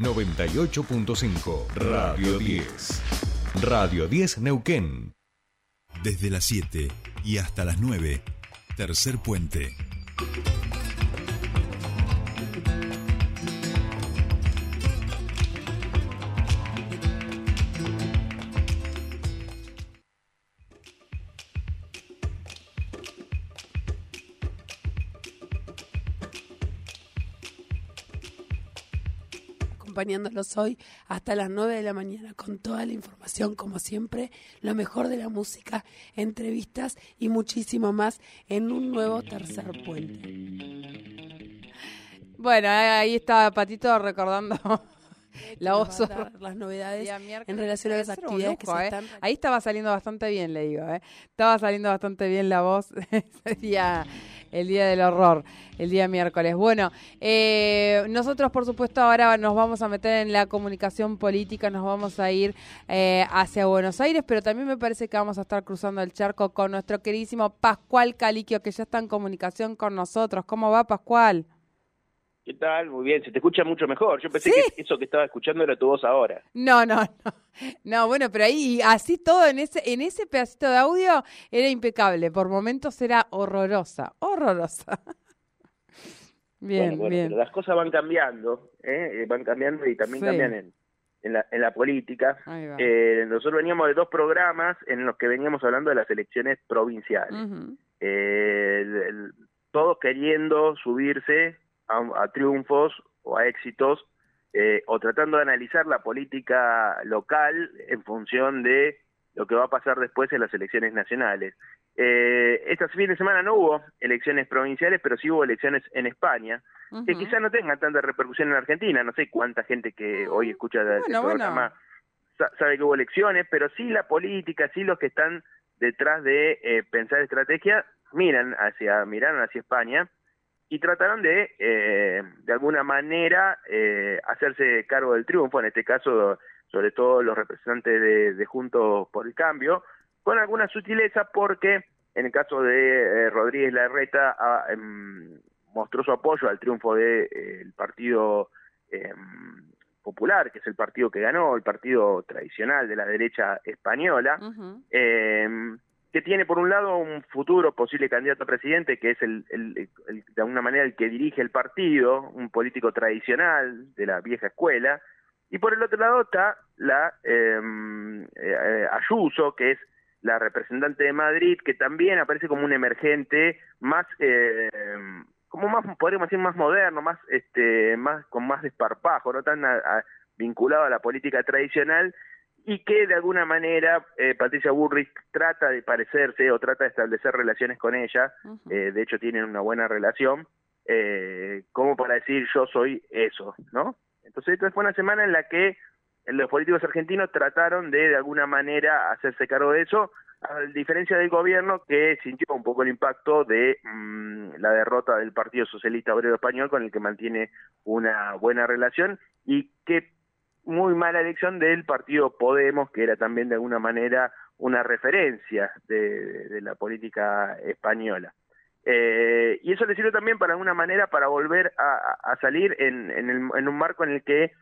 98.5 Radio 10. Radio 10 Neuquén. Desde las 7 y hasta las 9. Tercer puente. Acompañándolos hoy hasta las 9 de la mañana con toda la información, como siempre, lo mejor de la música, entrevistas y muchísimo más en un nuevo tercer puente. Bueno, ahí está Patito recordando la voz las novedades en relación a las actividades que se ¿eh? están ahí estaba saliendo bastante bien le digo ¿eh? estaba saliendo bastante bien la voz ese día el día del horror, el día miércoles. Bueno, eh, nosotros por supuesto ahora nos vamos a meter en la comunicación política, nos vamos a ir eh, hacia Buenos Aires, pero también me parece que vamos a estar cruzando el charco con nuestro queridísimo Pascual Caliquio, que ya está en comunicación con nosotros. ¿Cómo va, Pascual? ¿Qué tal? Muy bien, se te escucha mucho mejor. Yo pensé que eso que estaba escuchando era tu voz ahora. No, no, no. No, bueno, pero ahí así todo en ese en ese pedacito de audio era impecable. Por momentos era horrorosa, horrorosa. Bien, bien. las cosas van cambiando, ¿eh? van cambiando y también cambian en, en, la, en la política. Eh, nosotros veníamos de dos programas en los que veníamos hablando de las elecciones provinciales. eh, todos queriendo subirse a, triunfos o a éxitos eh, o tratando de analizar la política local en función de lo que va a pasar después en las elecciones nacionales. Eh, este fin de semana no hubo elecciones provinciales, pero sí hubo elecciones en España, que quizá no tengan tanta repercusión en Argentina. No sé cuánta gente que hoy escucha el programa sabe que hubo elecciones, pero sí la política, sí los que están detrás de eh, pensar estrategia, miran hacia, miraron hacia España y trataron de, eh, de alguna manera, eh, hacerse cargo del triunfo, en este caso, sobre todo los representantes de, de Juntos por el Cambio, con alguna sutileza porque, en el caso de eh, Rodríguez Larreta, ah, em, mostró su apoyo al triunfo del de, partido em, popular, que es el partido que ganó, el partido tradicional de la derecha española, que tiene por un lado un futuro posible candidato a presidente, que es el, de alguna manera el que dirige el partido, un político tradicional de la vieja escuela, y por el otro lado está la em, eh, Ayuso, que es la representante de Madrid, que también aparece como un emergente más, eh, como más, podríamos decir, más moderno, más, este, más, con más desparpajo, no tan vinculado a la política tradicional, y que de alguna manera eh, Patricia Burrich trata de parecerse o trata de establecer relaciones con ella, eh, de hecho tienen una buena relación, eh, como para decir yo soy eso, ¿no? Entonces esta fue una semana en la que los políticos argentinos trataron de de alguna manera hacerse cargo de eso, a diferencia del gobierno que sintió un poco el impacto de mm, la derrota del Partido Socialista Obrero Español con el que mantiene una buena relación y que muy mala elección del partido Podemos, que era también de alguna manera una referencia de, la política española. Eh, y eso le sirve también para alguna manera para volver a, salir en, en, un marco en el que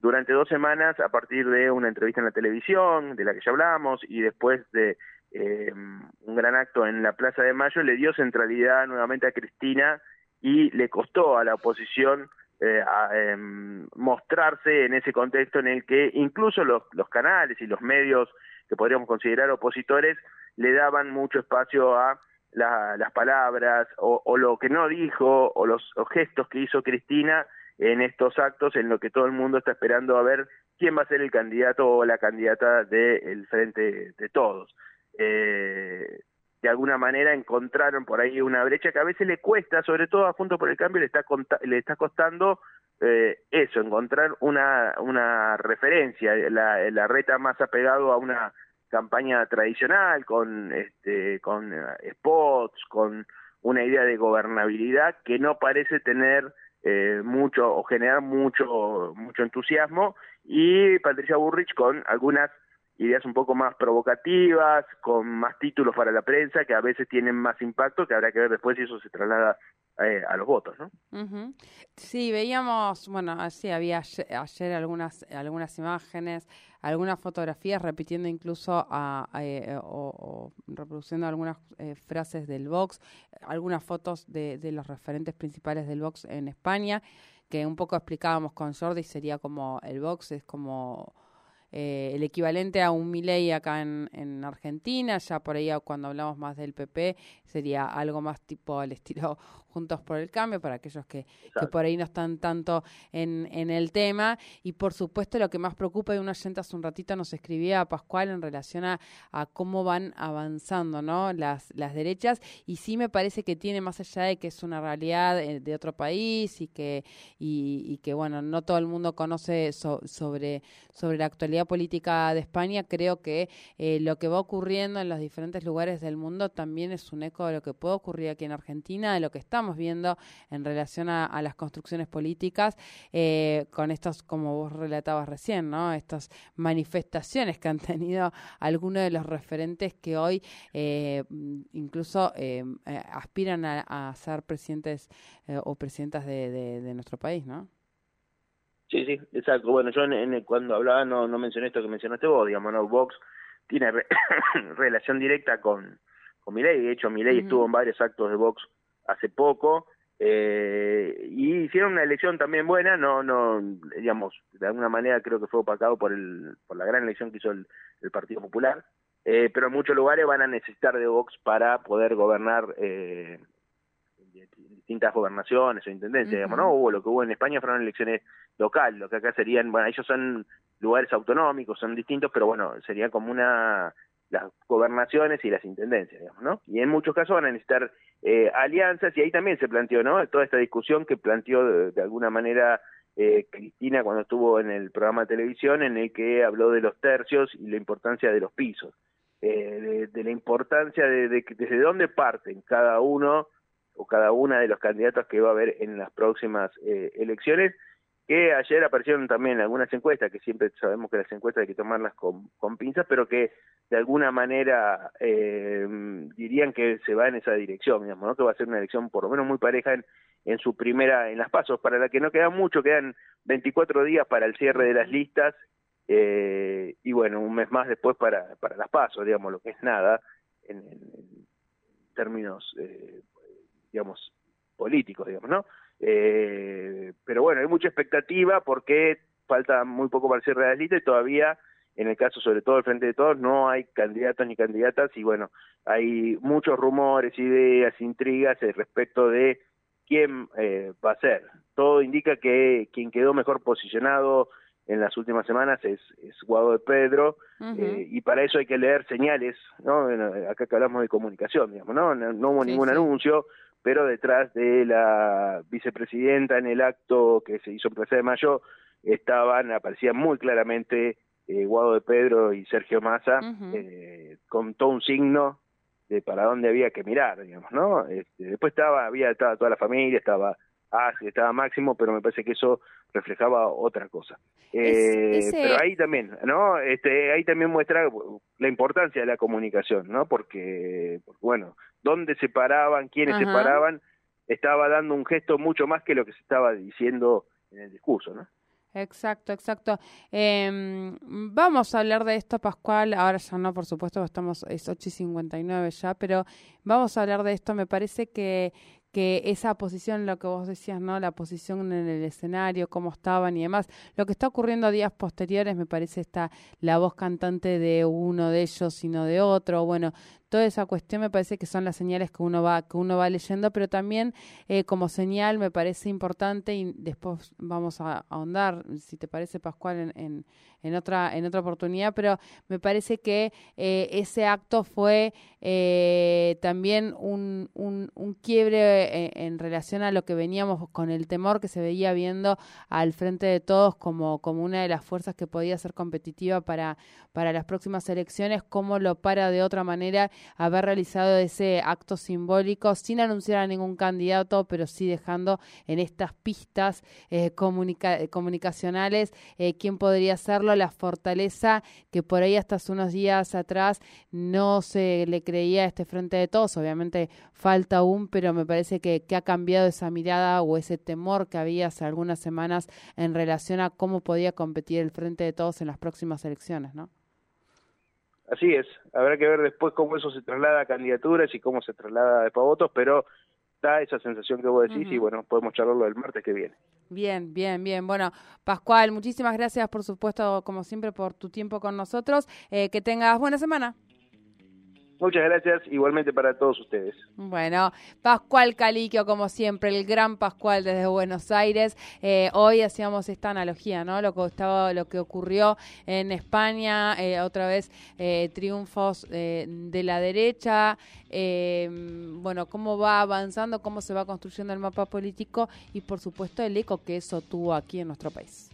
durante dos semanas, a partir de una entrevista en la televisión, de la que ya hablamos, y después de eh, un gran acto en la Plaza de Mayo, le dio centralidad nuevamente a Cristina y le costó a la oposición eh, a, em, mostrarse en ese contexto en el que incluso los, canales y los medios que podríamos considerar opositores le daban mucho espacio a las palabras o, lo que no dijo o los gestos que hizo Cristina en estos actos en lo que todo el mundo está esperando a ver quién va a ser el candidato o la candidata del frente de todos. Eh, de alguna manera encontraron por ahí una brecha que a veces le cuesta, sobre todo a Junto por el Cambio, le está, le está costando eh, eso, encontrar una, una referencia, la, la reta más apegado a una campaña tradicional, con, este, con eh, spots, con una idea de gobernabilidad que no parece tener eh, mucho o generar mucho, mucho entusiasmo, y Patricia Burrich con algunas ideas un poco más provocativas, con más títulos para la prensa, que a veces tienen más impacto, que habrá que ver después si eso se traslada eh, a los votos, ¿no? Sí, veíamos, bueno, así había ayer, algunas algunas imágenes, algunas fotografías repitiendo incluso a, eh, o, reproduciendo algunas eh, frases del Vox, algunas fotos de, de los referentes principales del Vox en España, que un poco explicábamos con Jordi, sería como el Vox es como eh, el equivalente a un Milei acá en, en, Argentina, ya por ahí cuando hablamos más del PP sería algo más tipo al estilo Juntos por el Cambio, para aquellos que, que por ahí no están tanto en, en, el tema. Y por supuesto lo que más preocupa, y una gente hace un ratito nos escribía a Pascual en relación a, a cómo van avanzando ¿no? las, las derechas, y sí me parece que tiene más allá de que es una realidad de, de otro país y que, y, y, que bueno, no todo el mundo conoce sobre, sobre la actualidad política de España, creo que eh, lo que va ocurriendo en los diferentes lugares del mundo también es un eco de lo que puede ocurrir aquí en Argentina, de lo que estamos viendo en relación a, las construcciones políticas, eh, con estos, como vos relatabas recién, ¿no? Estas manifestaciones que han tenido algunos de los referentes que hoy eh, incluso aspiran a, ser presidentes o presidentas de, de nuestro país, ¿no? Sí, sí, exacto. Bueno, yo en, cuando hablaba no, no mencioné esto que mencionaste vos, digamos, ¿no? Vox tiene relación directa con, con Milei. De hecho, Milei estuvo en varios actos de Vox hace poco. Eh, y hicieron una elección también buena, no, no, digamos, de alguna manera creo que fue opacado por el, por la gran elección que hizo el, el Partido Popular, eh, pero en muchos lugares van a necesitar de Vox para poder gobernar eh, distintas gobernaciones o intendencias, digamos, ¿no? Hubo lo que hubo en España fueron elecciones locales, lo que acá serían, bueno, ellos son lugares autonómicos, son distintos, pero bueno, sería como una las gobernaciones y las intendencias, digamos, ¿no? Y en muchos casos van a necesitar eh, alianzas y ahí también se planteó, ¿no? Toda esta discusión que planteó de, alguna manera eh, Cristina cuando estuvo en el programa de televisión en el que habló de los tercios y la importancia de los pisos, eh, de, la importancia de, de, desde dónde parten cada uno o cada una de los candidatos que va a haber en las próximas eh, elecciones, que ayer aparecieron también algunas encuestas, que siempre sabemos que las encuestas hay que tomarlas con, con pinzas, pero que de alguna manera eh, dirían que se va en esa dirección, digamos, ¿no? que va a ser una elección por lo menos muy pareja en, en su primera, en las pasos, para la que no queda mucho, quedan 24 días para el cierre de las listas, eh, y bueno, un mes más después para, para las pasos, digamos, lo que es nada en, en términos eh, digamos, políticos, digamos, ¿no? Eh, pero bueno, hay mucha expectativa porque falta muy poco para ser realista y todavía, en el caso sobre todo del Frente de Todos, no hay candidatos ni candidatas y bueno, hay muchos rumores, ideas, intrigas respecto de quién eh, va a ser. Todo indica que quien quedó mejor posicionado en las últimas semanas es, es Guado de Pedro, eh, y para eso hay que leer señales, ¿no? acá que hablamos de comunicación, digamos, ¿no? No, hubo ningún anuncio, pero detrás de la vicepresidenta en el acto que se hizo en Plaza de Mayo estaban, aparecían muy claramente eh, Guado de Pedro y Sergio Massa, eh, con todo un signo de para dónde había que mirar, digamos, ¿no? Este, después estaba, había estaba toda la familia, estaba Ángel, estaba Máximo, pero me parece que eso reflejaba otra cosa. Eh, pero ahí también, ¿no? Este, ahí también muestra la importancia de la comunicación, ¿no? Porque, bueno, dónde se paraban, quiénes se paraban, estaba dando un gesto mucho más que lo que se estaba diciendo en el discurso, ¿no? Exacto, exacto. Eh, vamos a hablar de esto, Pascual. Ahora ya no, por supuesto, estamos, es 8 y 59 ya, pero vamos a hablar de esto. Me parece que, que esa posición, lo que vos decías, ¿no? La posición en el escenario, cómo estaban y demás. Lo que está ocurriendo a días posteriores, me parece, está la voz cantante de uno de ellos y no de otro. Bueno, toda esa cuestión me parece que son las señales que uno va que uno va leyendo pero también eh, como señal me parece importante y después vamos a, ahondar si te parece Pascual en, en, otra en otra oportunidad pero me parece que eh, ese acto fue eh, también un, un, quiebre en, relación a lo que veníamos con el temor que se veía viendo al frente de todos como como una de las fuerzas que podía ser competitiva para para las próximas elecciones cómo lo para de otra manera haber realizado ese acto simbólico sin anunciar a ningún candidato, pero sí dejando en estas pistas eh, comunicacionales eh, quién podría hacerlo, la fortaleza que por ahí hasta hace unos días atrás no se le creía a este frente de todos, obviamente falta aún, pero me parece que, que ha cambiado esa mirada o ese temor que había hace algunas semanas en relación a cómo podía competir el frente de todos en las próximas elecciones, ¿no? Así es, habrá que ver después cómo eso se traslada a candidaturas y cómo se traslada a votos, pero da esa sensación que vos decís y bueno, podemos charlarlo el martes que viene. Bien, bien, bien. Bueno, Pascual, muchísimas gracias por supuesto, como siempre, por tu tiempo con nosotros. Eh, que tengas buena semana. Muchas gracias, igualmente para todos ustedes. Bueno, Pascual Caliquio, como siempre, el gran Pascual desde Buenos Aires. Eh, hoy hacíamos esta analogía, ¿no? Lo que, estaba, lo que ocurrió en España, eh, otra vez eh, triunfos de la derecha, bueno, cómo va avanzando, cómo se va construyendo el mapa político y, por supuesto, el eco que eso tuvo aquí en nuestro país.